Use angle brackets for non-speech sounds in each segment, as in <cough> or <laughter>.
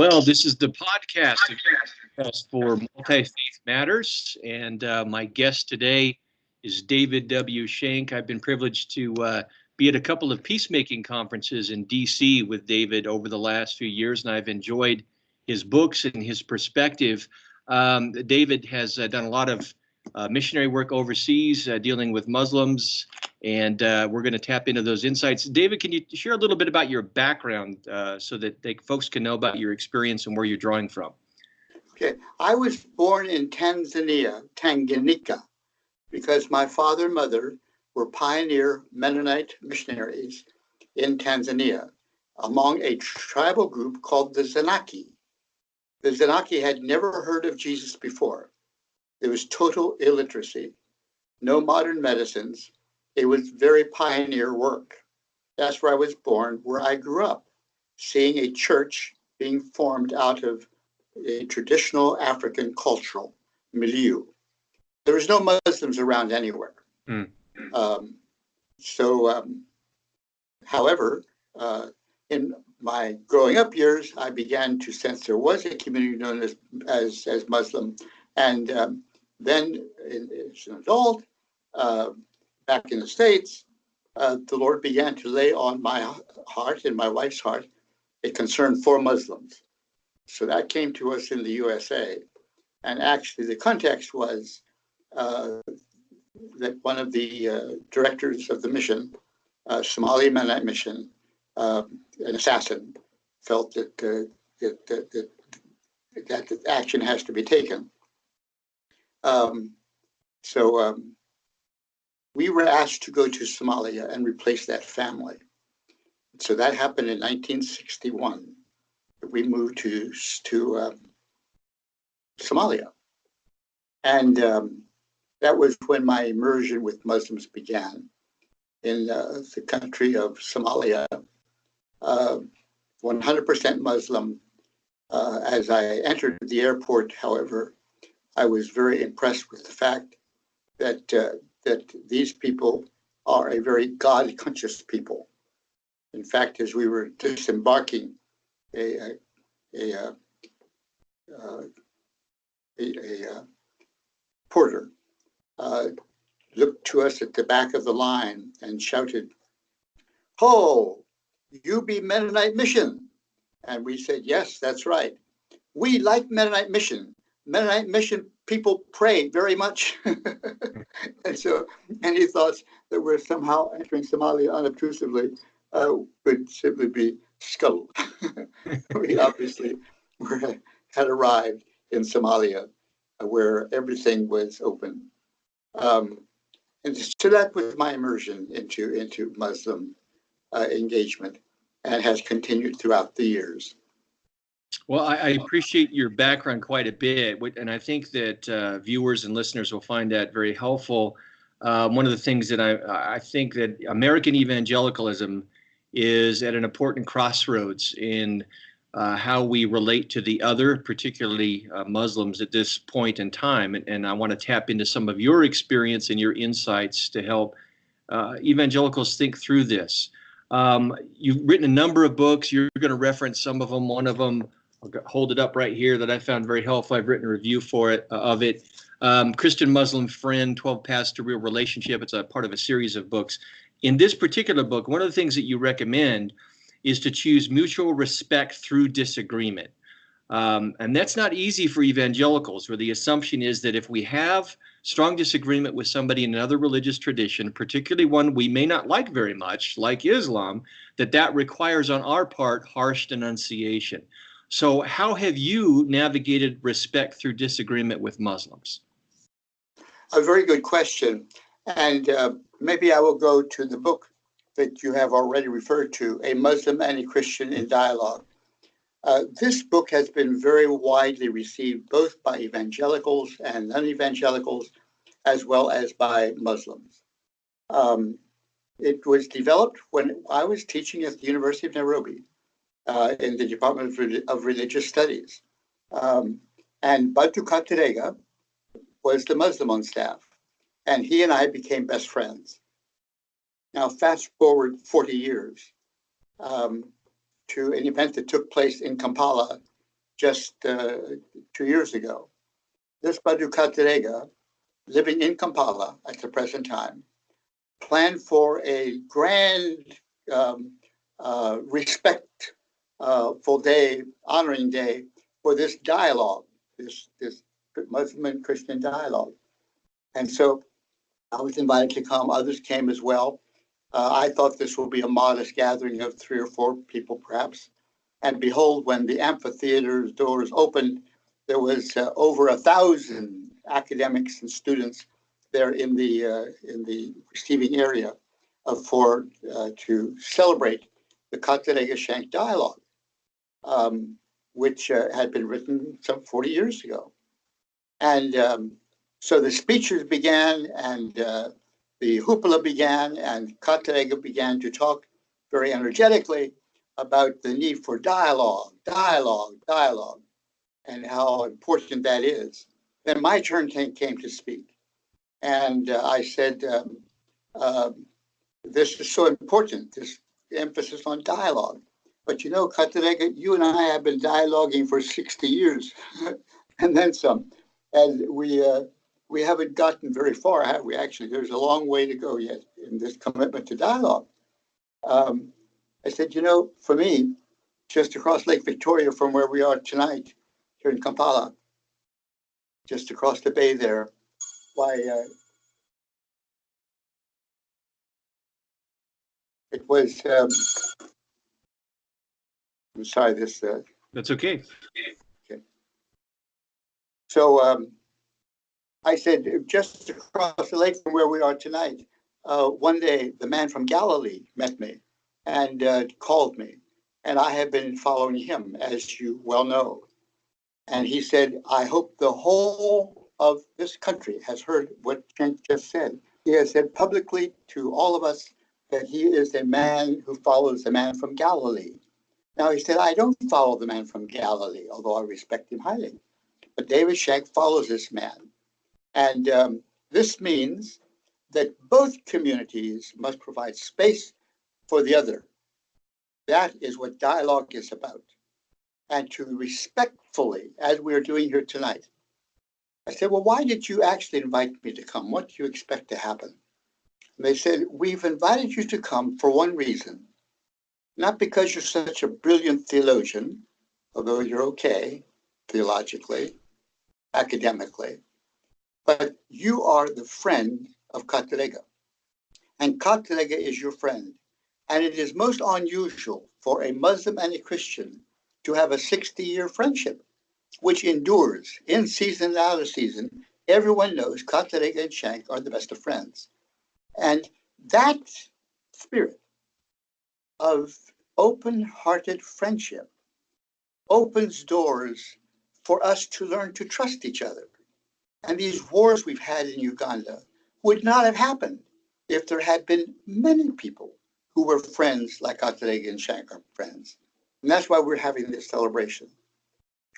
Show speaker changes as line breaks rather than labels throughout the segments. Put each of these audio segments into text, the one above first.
Well, this is the podcast for Multi Faith Matters, and uh, my guest today is David W. Shenk. I've been privileged to uh, be at a couple of peacemaking conferences in D.C. with David over the last few years, and I've enjoyed his books and his perspective. Um, David has uh, done a lot of uh, missionary work overseas, uh, dealing with Muslims, and uh, we're going to tap into those insights. David, can you share a little bit about your background uh, so that they, folks can know about your experience and where you're drawing from?
Okay, I was born in Tanzania, Tanganyika, because my father and mother were pioneer Mennonite missionaries in Tanzania among a tribal group called the Zanaki. The Zanaki had never heard of Jesus before. There was total illiteracy, no modern medicines. It was very pioneer work. That's where I was born, where I grew up, seeing a church being formed out of a traditional African cultural milieu. There was no Muslims around anywhere. Mm. Um, so, um, however, uh, in my growing up years, I began to sense there was a community known as as, as Muslim, and um, then, as an adult, uh, back in the States, uh, the Lord began to lay on my heart and my wife's heart a concern for Muslims. So that came to us in the USA. And actually, the context was uh, that one of the uh, directors of the mission, uh, Somali Mennonite Mission, uh, an assassin, felt that, that, that, that, that action has to be taken. Um, so um, we were asked to go to Somalia and replace that family. So that happened in 1961. We moved to to um, Somalia, and um, that was when my immersion with Muslims began in uh, the country of Somalia. Uh, 100% Muslim. Uh, as I entered the airport, however, I was very impressed with the fact that uh, that these people are a very God <laughs> conscious people. In fact, as we were disembarking, a a a, uh, uh a, a uh, porter uh, looked to us at the back of the line and shouted, "Ho, you be Mennonite Mission?" And we said, "Yes, that's right. We like Mennonite Mission. Mennonite mission people pray very much. <laughs> and so any thoughts that we're somehow entering Somalia unobtrusively uh, would simply be scuttled. <laughs> we obviously were, had arrived in Somalia uh, where everything was open. Um, and so that was my immersion into, into Muslim uh, engagement and has continued throughout the years.
Well, I, I, appreciate your background quite a bit, and I think that uh, viewers and listeners will find that very helpful. Uh, one of the things that I, I think that American evangelicalism is at an important crossroads in uh, how we relate to the other, particularly uh, Muslims at this point in time. And, and, I want to tap into some of your experience and your insights to help uh, evangelicals think through this. Um, you've written a number of books. You're going to reference some of them. One of them I'll hold it up right here that I found very helpful. I've written a review for it uh, of it. Um, Christian Muslim Friend, 12 Paths to Real Relationship. It's a part of a series of books. In this particular book, one of the things that you recommend is to choose mutual respect through disagreement. Um, and that's not easy for evangelicals, where the assumption is that if we have strong disagreement with somebody in another religious tradition, particularly one we may not like very much, like Islam, that that requires on our part harsh denunciation. So, how have you navigated respect through disagreement with Muslims?
a very good question. And uh, maybe I will go to the book that you have already referred to, A Muslim and a Christian in Dialogue. Uh, this book has been very widely received both by evangelicals and non evangelicals, as well as by Muslims. Um, it was developed when I was teaching at the University of Nairobi uh, in the Department of, of Religious Studies. Um, and Badru Kateregga was the Muslim on staff, and he and I became best friends. Now, fast forward 40 years um, to an event that took place in Kampala just uh, two years ago. This Badru Kateregga, living in Kampala at the present time, planned for a grand um, uh, respect uh, full day, honoring day for this dialogue, this this Muslim Christian dialogue. And so I was invited to come. Others came as well. Uh, I thought this would be a modest gathering of three or four people, perhaps. And behold, when the amphitheater's doors opened, there was uh, over a thousand academics and students there in the uh, in the receiving area for uh, to celebrate the Kateregga Shenk dialogue, um, which uh, had been written some 40 years ago. And um, so the speeches began and uh, the hoopla began and Kateregga began to talk very energetically about the need for dialogue, dialogue, dialogue, and how important that is. Then my turn came, came to speak. And uh, I said, um, uh, this is so important, this emphasis on dialogue. But you know, Kateregga, you and I have been dialoguing for 60 years <laughs> and then some and we uh, we haven't gotten very far, have we? Actually, there's a long way to go yet in this commitment to dialogue. Um, I said, you know, for me, just across Lake Victoria from where we are tonight, here in Kampala, just across the bay there, why uh, it was. Um, I'm sorry, this. Uh,
That's okay.
So um, I said, just across the lake from where we are tonight, uh, one day the man from Galilee met me and uh, called me. And I have been following him, as you well know. And he said, I hope the whole of this country has heard what Kent just said. He has said publicly to all of us that he is a man who follows the man from Galilee. Now, he said, I don't follow the man from Galilee, although I respect him highly. But David Shenk follows this man. And um, this means that both communities must provide space for the other. That is what dialogue is about. And to respectfully, as we are doing here tonight, I said, Well, why did you actually invite me to come? What do you expect to happen? And they said, We've invited you to come for one reason. Not because you're such a brilliant theologian, although you're okay theologically, academically, but you are the friend of Kateregga. And Kateregga is your friend. And it is most unusual for a Muslim and a Christian to have a 60 year friendship, which endures in season and out of season. Everyone knows Kateregga and Shenk are the best of friends. And that spirit of open hearted friendship opens doors for us to learn to trust each other. And these wars we've had in Uganda would not have happened if there had been many people who were friends like Kateregga and Shankar friends. And that's why we're having this celebration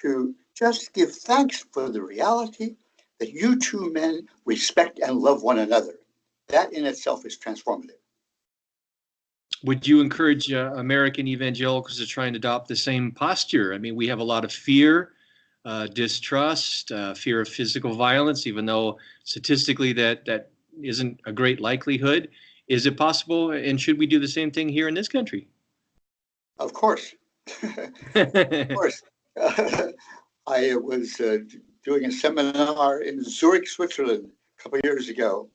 to just give thanks for the reality that you two men respect and love one another. That in itself is transformative.
Would you encourage uh, American evangelicals to try and adopt the same posture? I mean, we have a lot of fear uh, distrust, uh, fear of physical violence, even though statistically that that isn't a great likelihood. Is it possible, and should we do the same thing here in this country?
Of course, <laughs> of <laughs> course. <laughs> I was uh, doing a seminar in Zurich, Switzerland, a couple years ago,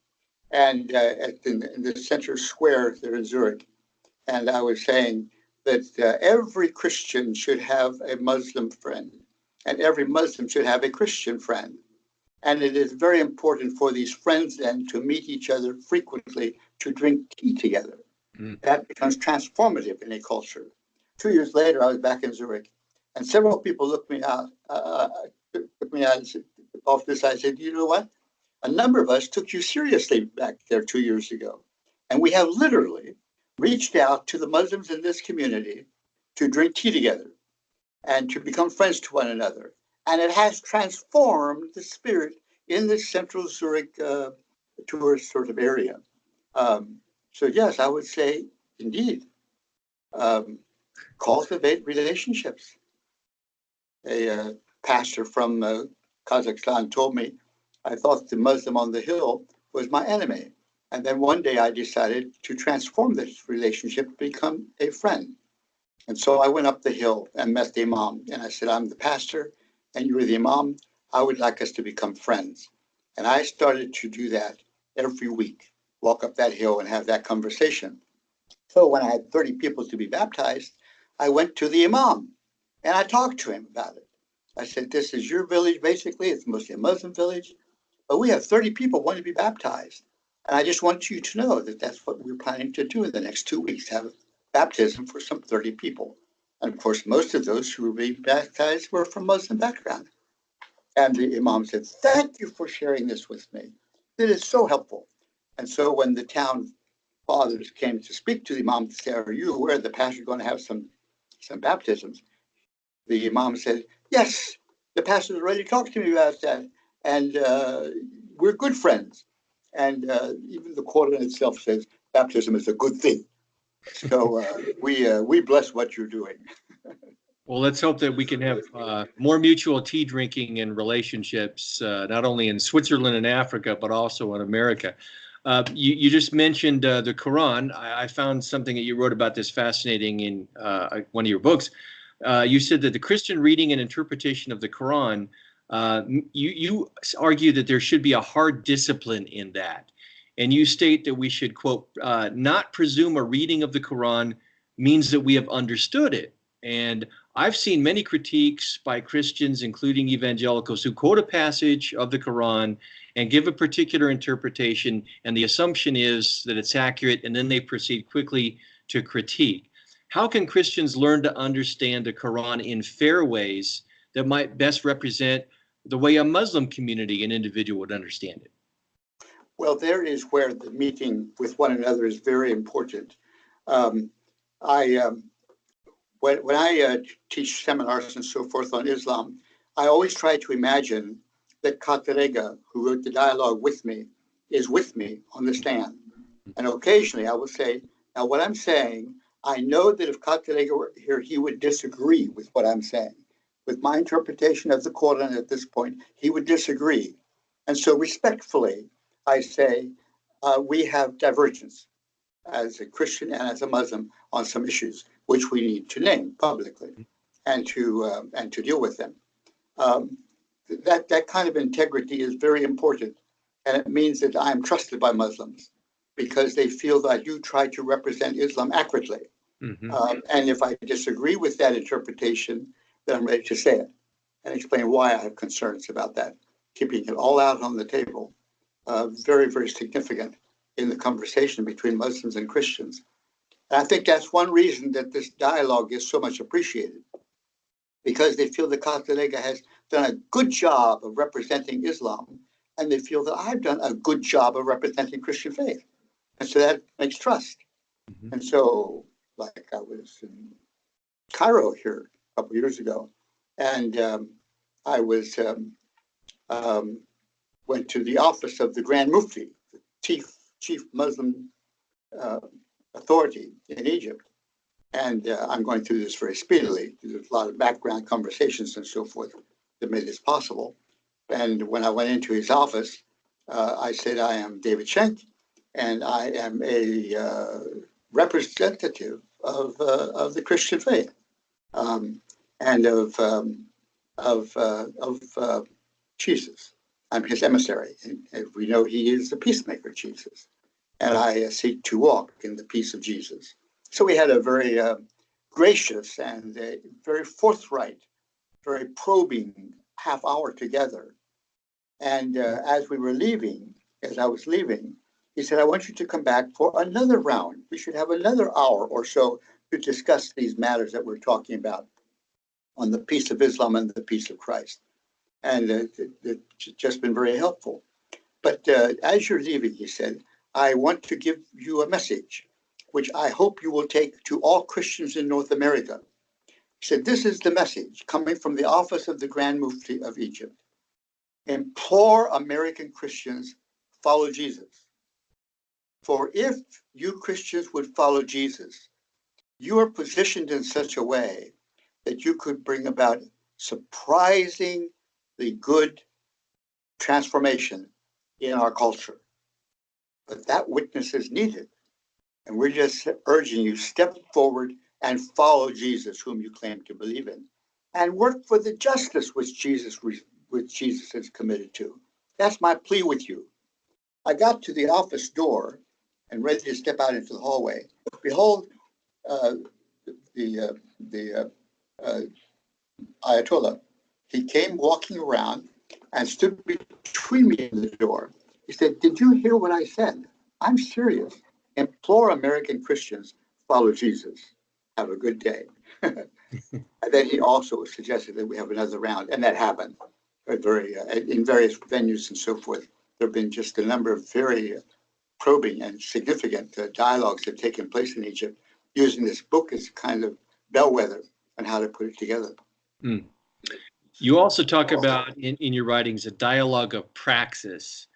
and uh, at the, in the center square there in Zurich, and I was saying that uh, every Christian should have a Muslim friend and every Muslim should have a Christian friend. And it is very important for these friends then to meet each other frequently to drink tea together. Mm. That becomes transformative in a culture. Two years later, I was back in Zurich, and several people looked me out, uh, looked me out off this. I said, "You know what? A number of us took you seriously back there two years ago, and we have literally reached out to the Muslims in this community to drink tea together and to become friends to one another. And it has transformed the spirit in this central Zurich uh, tourist sort of area. Um, so, yes, I would say indeed, um, cultivate relationships. A uh, pastor from uh, Kazakhstan told me I thought the Muslim on the hill was my enemy. And then one day I decided to transform this relationship, to become a friend. And so I went up the hill and met the Imam. And I said, I'm the pastor and you're the Imam. I would like us to become friends. And I started to do that every week, walk up that hill and have that conversation. So when I had 30 people to be baptized, I went to the Imam and I talked to him about it. I said, This is your village, basically. It's mostly a Muslim village, but we have 30 people wanting to be baptized. And I just want you to know that that's what we're planning to do in the next two weeks have baptism for some 30 people. And of course, most of those who were being baptized were from Muslim background. And the Imam said, Thank you for sharing this with me. It is so helpful. And so when the town fathers came to speak to the Imam to say, Are you aware the pastor going to have some, some baptisms? The Imam said, Yes, the pastor's already talked to me about that. And uh, we're good friends. And uh, even the Quran itself says baptism is a good thing. So uh, <laughs> we uh, we bless what you're doing.
well, let's hope that we can have uh, more mutual tea drinking and relationships, uh, not only in Switzerland and Africa, but also in America. Uh, you, you just mentioned uh, the Quran. I, I, found something that you wrote about this fascinating in one of your books. you said that the Christian reading and interpretation of the Quran uh, you, you argue that there should be a hard discipline in that. And you state that we should, quote, uh, not presume a reading of the Quran means that we have understood it. And I've seen many critiques by Christians, including evangelicals, who quote a passage of the Quran and give a particular interpretation, and the assumption is that it's accurate, and then they proceed quickly to critique. How can Christians learn to understand the Quran in fair ways that might best represent the way a Muslim community and individual would understand it?
Well, there is where the meeting with one another is very important. Um, I um, when, when I uh, teach seminars and so forth on Islam, I always try to imagine that Kateregga, who wrote the dialogue with me, is with me on the stand. And occasionally I will say, now what I'm saying, I know that if Kateregga were here, he would disagree with what I'm saying with my interpretation of the Quran at this point, he would disagree. And so, respectfully, I say uh, we have divergence as a Christian and as a Muslim on some issues which we need to name publicly and to uh, and to deal with them. Um, that that kind of integrity is very important, and it means that I am trusted by Muslims because they feel that you try to represent Islam accurately. Mm-hmm. Um, and if I disagree with that interpretation, then I'm ready to say it and explain why I have concerns about that. Keeping it all out on the table, uh, very, very significant in the conversation between Muslims and Christians. And I think that's one reason that this dialogue is so much appreciated, because they feel that Kateregga has done a good job of representing Islam, and they feel that I've done a good job of representing Christian faith. And so that makes trust. Mm-hmm. And so, like I was in Cairo here couple years ago, and um, I was um, um, went to the office of the Grand Mufti, the chief chief Muslim uh, authority in Egypt, and uh, I'm going through this very speedily. There's a lot of background conversations and so forth that made this possible. And when I went into his office, uh, I said, "I am David Shenk, and I am a uh, representative of uh, of the Christian faith." Um, and of um, of uh, of uh, Jesus. I'm his emissary, and we know he is the peacemaker, Jesus, and I uh, seek to walk in the peace of Jesus. So we had a very uh, gracious and very forthright, very probing half hour together, And uh, as we were leaving, as I was leaving, he said, I want you to come back for another round. We should have another hour or so to discuss these matters that we're talking about on the peace of Islam and the peace of Christ. And uh, it's just been very helpful. But uh, as you're leaving, he said, I want to give you a message, which I hope you will take to all Christians in North America. He said, This is the message coming from the office of the Grand Mufti of Egypt. Implore American Christians follow Jesus. For if you Christians would follow Jesus, you are positioned in such a way that you could bring about surprisingly good transformation in our culture. But that witness is needed. And we're just urging you step forward and follow Jesus, whom you claim to believe in, and work for the justice which Jesus which Jesus is committed to. That's my plea with you. I got to the office door and ready to step out into the hallway. Behold, uh, the uh, the uh, uh, Ayatollah. He came walking around and stood between me and the door. He said, "Did you hear what I said? I'm serious. Implore American Christians follow Jesus. Have a good day." <laughs> and then he also suggested that we have another round, and that happened. Very uh, in various venues and so forth. There have been just a number of very probing and significant uh, dialogues that have taken place in Egypt using this book as kind of bellwether on how to put it together.
Mm. You also talk about in, in your writings a dialogue of praxis.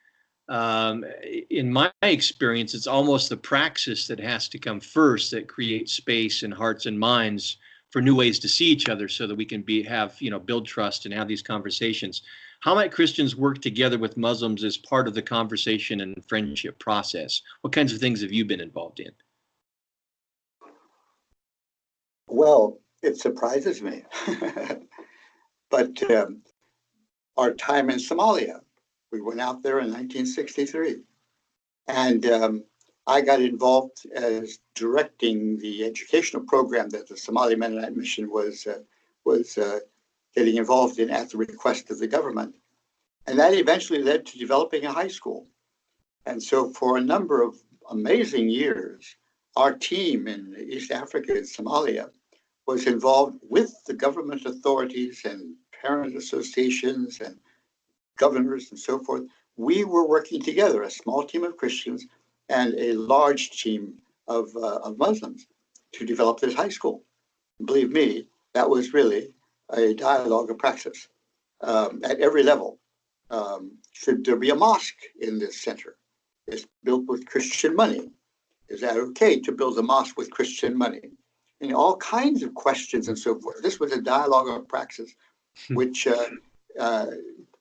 Um, in my experience, it's almost the praxis that has to come first that creates space in hearts and minds for new ways to see each other so that we can be have you know build trust and have these conversations how might christians work together with muslims as part of the conversation and friendship process what kinds of things have you been involved in
Well, it surprises me. <laughs> but um, our time in Somalia, we went out there in 1963. And um, I got involved as directing the educational program that the Somali Mennonite Mission was, uh, was uh, getting involved in at the request of the government. And that eventually led to developing a high school. And so for a number of amazing years, our team in East Africa and Somalia was involved with the government authorities and parent associations and governors and so forth. We were working together, a small team of Christians and a large team of, uh, of Muslims to develop this high school. Believe me, that was really a dialogue of praxis um, at every level. Um, should there be a mosque in this center? It's built with Christian money. Is that okay to build a mosque with Christian money? And all kinds of questions and so forth. This was a dialogue of praxis, hmm. which uh, uh,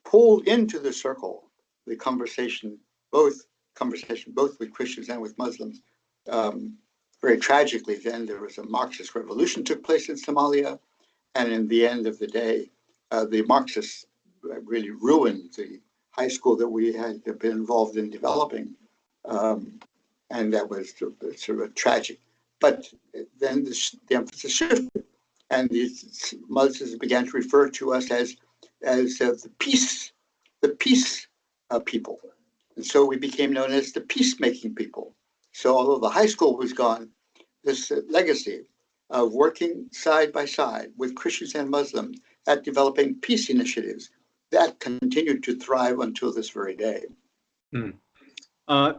pulled into the circle the conversation, both conversation, both with Christians and with Muslims. Um, very tragically, then there was a Marxist revolution took place in Somalia, and in the end of the day, uh, the Marxists really ruined the high school that we had been involved in developing, um, and that was sort of a tragic. But then the, the emphasis shifted, and the Muslims began to refer to us as as uh, the peace, the peace uh, people, and so we became known as the peacemaking people. So although the high school was gone, this uh, legacy of working side by side with Christians and Muslims at developing peace initiatives that continued to thrive until this very day.
Hmm. Uh,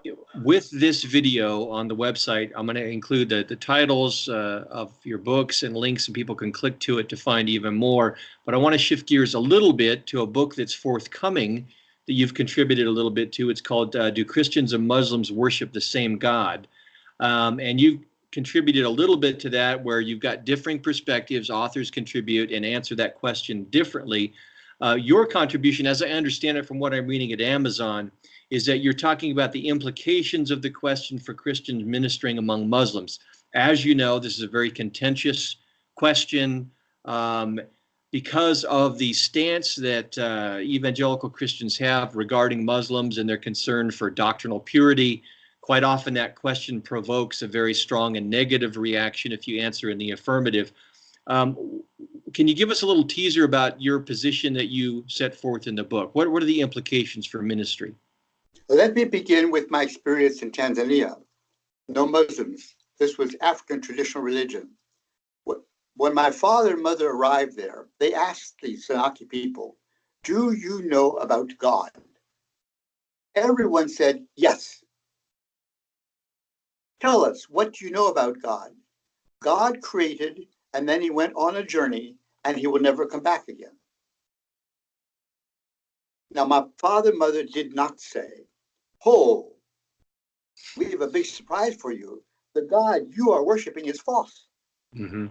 with this video on the website, I'm going to include the, the titles uh, of your books and links, and people can click to it to find even more. But I want to shift gears a little bit to a book that's forthcoming that you've contributed a little bit to. It's called uh, Do Christians and Muslims Worship the Same God? Um, and you've contributed a little bit to that where you've got differing perspectives, authors contribute and answer that question differently. Uh, your contribution, as I understand it from what I'm reading at Amazon, is that you're talking about the implications of the question for Christians ministering among Muslims. As you know, this is a very contentious question um, because of the stance that uh, evangelical Christians have regarding Muslims and their concern for doctrinal purity. Quite often, that question provokes a very strong and negative reaction if you answer in the affirmative. Um, can you give us a little teaser about your position that you set forth in the book? What, what are the implications for ministry?
Let me begin with my experience in Tanzania. No Muslims. This was African traditional religion. When my father and mother arrived there, they asked the Zanaki people, Do you know about God? Everyone said, Yes. Tell us, what you know about God? God created, and then he went on a journey, and he will never come back again. Now, my father and mother did not say, Oh, we have a big surprise for you. The God you are worshiping is false.
Mm-hmm.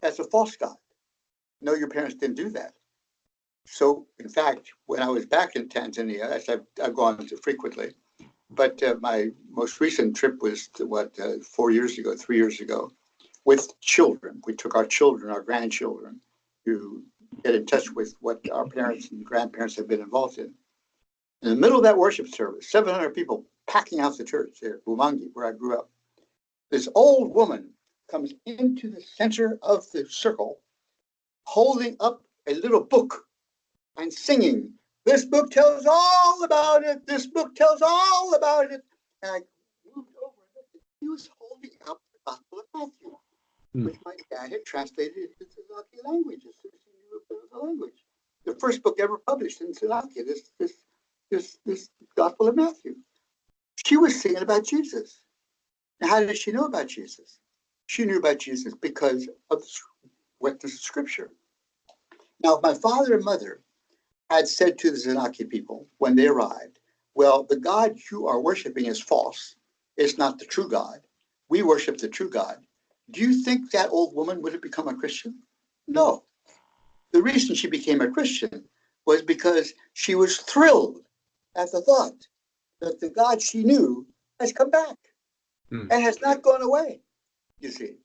That's a false God. No, your parents didn't do that. So, in fact, when I was back in Tanzania, as I've, I've gone to frequently, but uh, my most recent trip was to, what uh, four years ago, three years ago, with children. We took our children, our grandchildren, to get in touch with what our parents and grandparents have been involved in. In the middle of that worship service, 700 people packing out the church there, Bumangi, where I grew up. This old woman comes into the center of the circle, holding up a little book and singing, This book tells all about it. This book tells all about it. And I moved over and he was holding up the Gospel of Matthew,
Hmm.
which my dad had translated into Zanaki language as soon as he knew the language. The first book ever published in Zanaki, this, this, this, this Gospel of Matthew. She was singing about Jesus. Now, how did she know about Jesus? She knew about Jesus because of what the scripture. Now, if my father and mother had said to the Zanaki people when they arrived, Well, the God you are worshiping is false. It's not the true God. We worship the true God. Do you think that old woman would have become a Christian? No. The reason she became a Christian was because she was thrilled at the thought that the God she knew has come back
Hmm.
and has not gone away you see.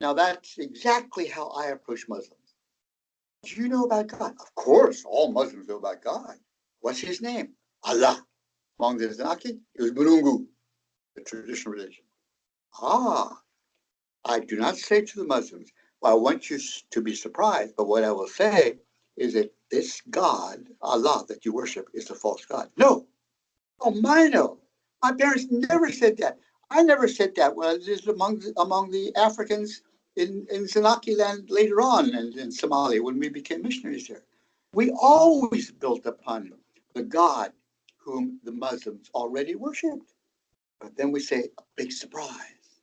Now that's exactly how I approach Muslims. Do you know about God? Of course, all Muslims know about God. What's his name? Allah. Among the Zanaki, it was Mulungu, the traditional religion. Ah, I do not say to the Muslims, well, I want you to be surprised, but what I will say is that this God, Allah, that you worship, is a false God. No. Oh, my no. My parents never said that. I never said that. Well, it is among the, among the Africans in, in Zanaki land later on and in Somalia when we became missionaries there. We always built upon the God whom the Muslims already worshipped. But then we say, a big surprise.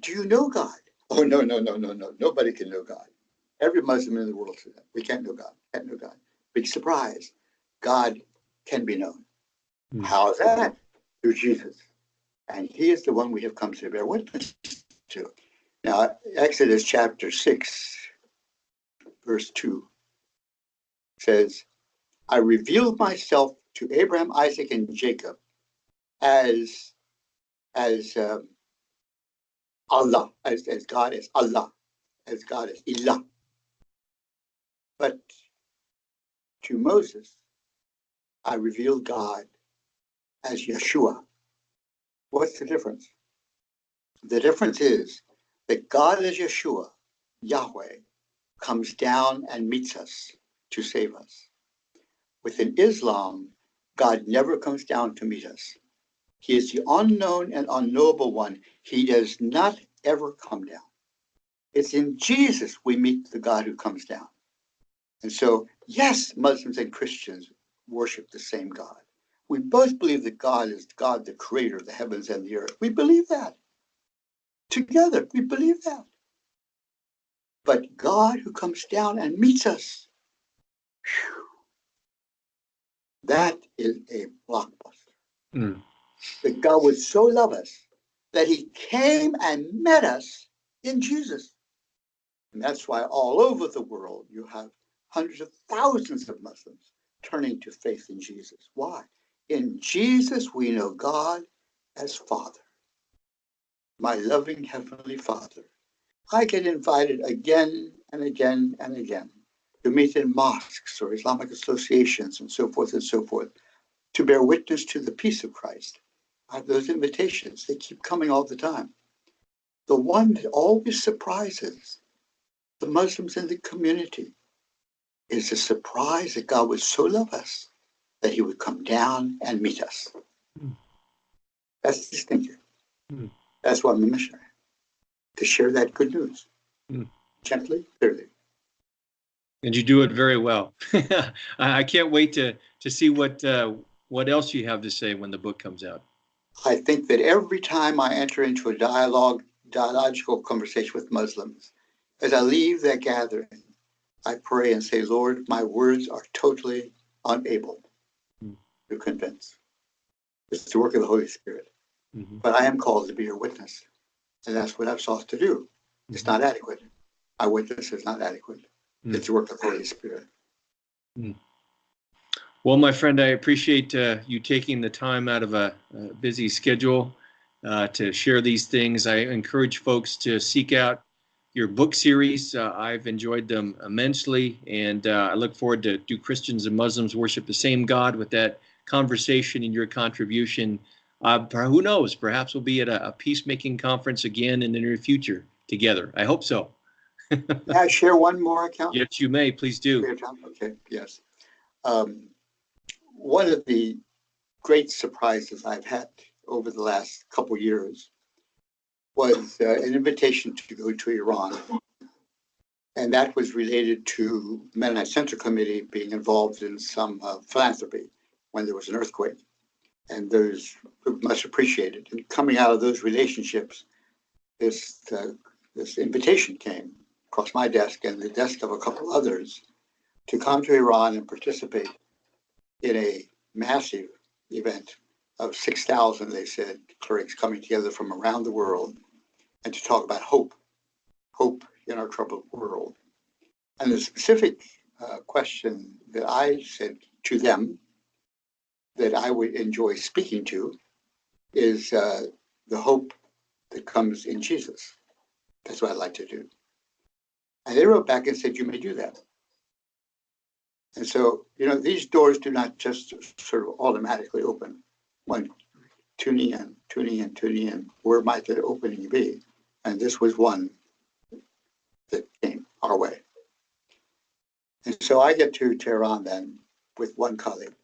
Do you know God? Oh, no, no, no, no, no. Nobody can know God. Every Muslim in the world says that. We can't know God. Can't know God. Big surprise. God can be known.
Hmm.
How is that? Through Jesus. And he is the one we have come to bear witness to. Now, Exodus chapter 6, verse 2 says, I revealed myself to Abraham, Isaac, and Jacob as, as um, Allah, as, as God is Allah, as God is Ilah. But to Moses, I revealed God as Yeshua. What's the difference? The difference is that God as Yeshua, Yahweh, comes down and meets us to save us. Within Islam, God never comes down to meet us. He is the unknown and unknowable one. He does not ever come down. It's in Jesus we meet the God who comes down. And so, yes, Muslims and Christians worship the same God. We both believe that God is God, the creator of the heavens and the earth. We believe that. Together, we believe that. But God who comes down and meets us, whew, that is a blockbuster.
Mm.
That God would so love us that he came and met us in Jesus. And that's why all over the world you have hundreds of thousands of Muslims turning to faith in Jesus. Why? In Jesus, we know God as Father, my loving Heavenly Father. I get invited again and again and again to meet in mosques or Islamic associations and so forth and so forth to bear witness to the peace of Christ. I have those invitations, they keep coming all the time. the one that always surprises the Muslims in the community is a surprise that God would so love us that he would come down and meet us.
Hmm.
That's distinctive.
Hmm.
That's why I'm a missionary, to share that good news
Hmm.
gently, clearly.
And you do it very well. <laughs> I I can't wait to to see what uh, what else you have to say when the book comes out.
I think that every time I enter into a dialogue, dialogical conversation with Muslims, as I leave that gathering, I pray and say, Lord, my words are totally unable
Hmm.
to convince. It's the work of the Holy Spirit.
Mhm.
But I am called to be your witness. And that's what I've sought to do. It's not adequate. My witness is not adequate.
Hmm.
It's the work of the Holy Spirit.
Well, my friend, I appreciate uh, you taking the time out of a, a busy schedule uh, to share these things. I encourage folks to seek out your book series. Uh, I've enjoyed them immensely, and uh, I look forward to do Christians and Muslims worship the same God with that conversation and your contribution. Uh, who knows? Perhaps we'll be at a, a peacemaking conference again in the near future together. I hope so. <laughs>
I share one more account?
Yes, you may. Please do.
Okay, yes. Um, one of the great surprises I've had over the last couple years was uh, an invitation to go to Iran. And that was related to Mennonite Central Committee being involved in some uh, philanthropy when there was an earthquake. And those were much appreciated. And coming out of those relationships, this, uh, this invitation came across my desk and the desk of a couple others to come to Iran and participate in a massive event of 6,000, they said, clerics coming together from around the world and to talk about hope, hope in our troubled world. And the specific uh, question that I said to them that I would enjoy speaking to is uh, the hope that comes in Jesus. That's what I'd like to do. And they wrote back and said, You may do that. And so, you know, these doors do not just sort of automatically open when tuning in, tuning in, tuning in. Where might that opening be? And this was one that came our way. And so I get to Tehran then with one colleague.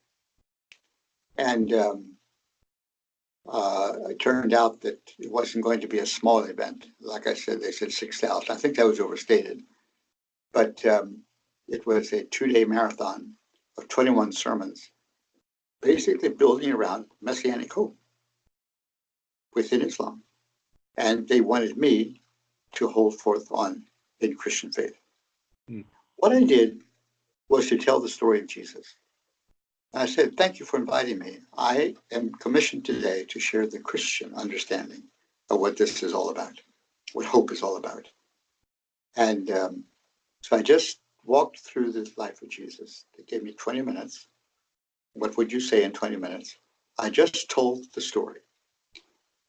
And um, uh, it turned out that it wasn't going to be a small event. Like I said, they said 6,000. I think that was overstated. But um, it was a two-day marathon of 21 sermons, basically building around messianic hope within Islam. And they wanted me to hold forth on in Christian faith.
Hmm.
What I did was to tell the story of Jesus. And I said, thank you for inviting me. I am commissioned today to share the Christian understanding of what this is all about, what hope is all about. And um, so I just walked through the life of Jesus. They gave me 20 minutes. What would you say in 20 minutes? I just told the story,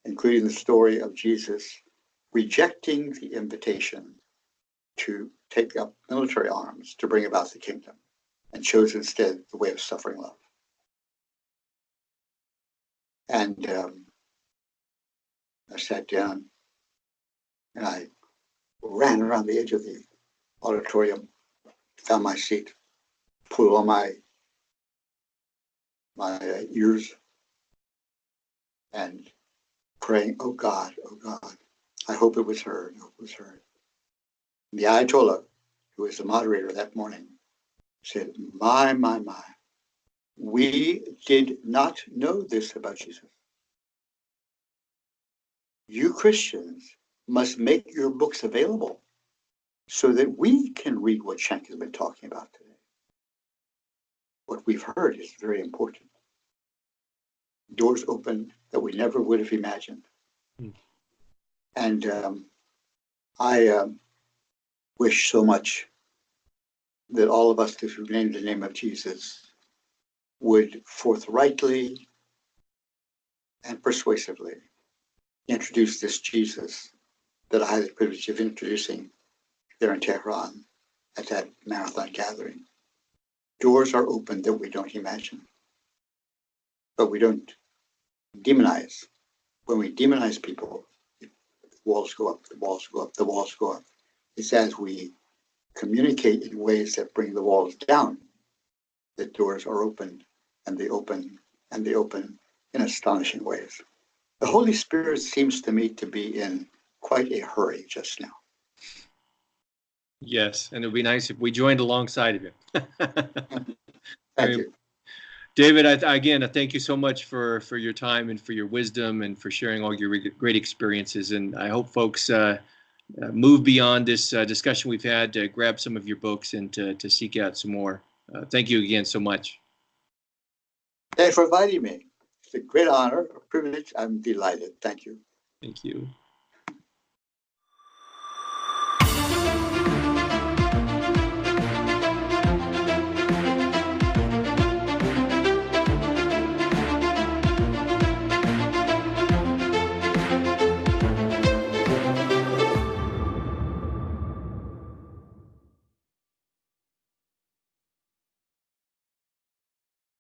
including the story of Jesus rejecting the invitation to take up military arms to bring about the kingdom and chose instead the way of suffering love. And um, I sat down and I ran around the edge of the auditorium, found my seat, pulled on my my uh, ears, and praying, "Oh God, oh God, I hope it was heard. I hope it was heard." And the Ayatollah, who was the moderator that morning, said, "My, my, my, we did not know this about Jesus. You Christians must make your books available." so that we can read what Shenk has been talking about today. What we've heard is very important. Doors open that we never would have imagined.
Hmm.
And um, I um, wish so much that all of us who name the name of Jesus would forthrightly and persuasively introduce this Jesus that I had the privilege of introducing there in Tehran at that marathon gathering. Doors are open that we don't imagine. But we don't demonize. When we demonize people, walls go up, the walls go up, the walls go up. It's as we communicate in ways that bring the walls down that doors are opened and they open and they open in astonishing ways. The Holy Spirit seems to me to be in quite a hurry just now.
Yes, and it would be nice if we joined alongside of him. <laughs>
Thank
Very-
you.
David, I, again, I thank you so much for for your time and for your wisdom and for sharing all your re- great experiences. And I hope folks uh, uh, move beyond this uh, discussion we've had to grab some of your books and to, to seek out some more. Uh, thank you again so much.
Thanks for inviting me. It's a great honor, a privilege. I'm delighted. Thank you.
Thank you.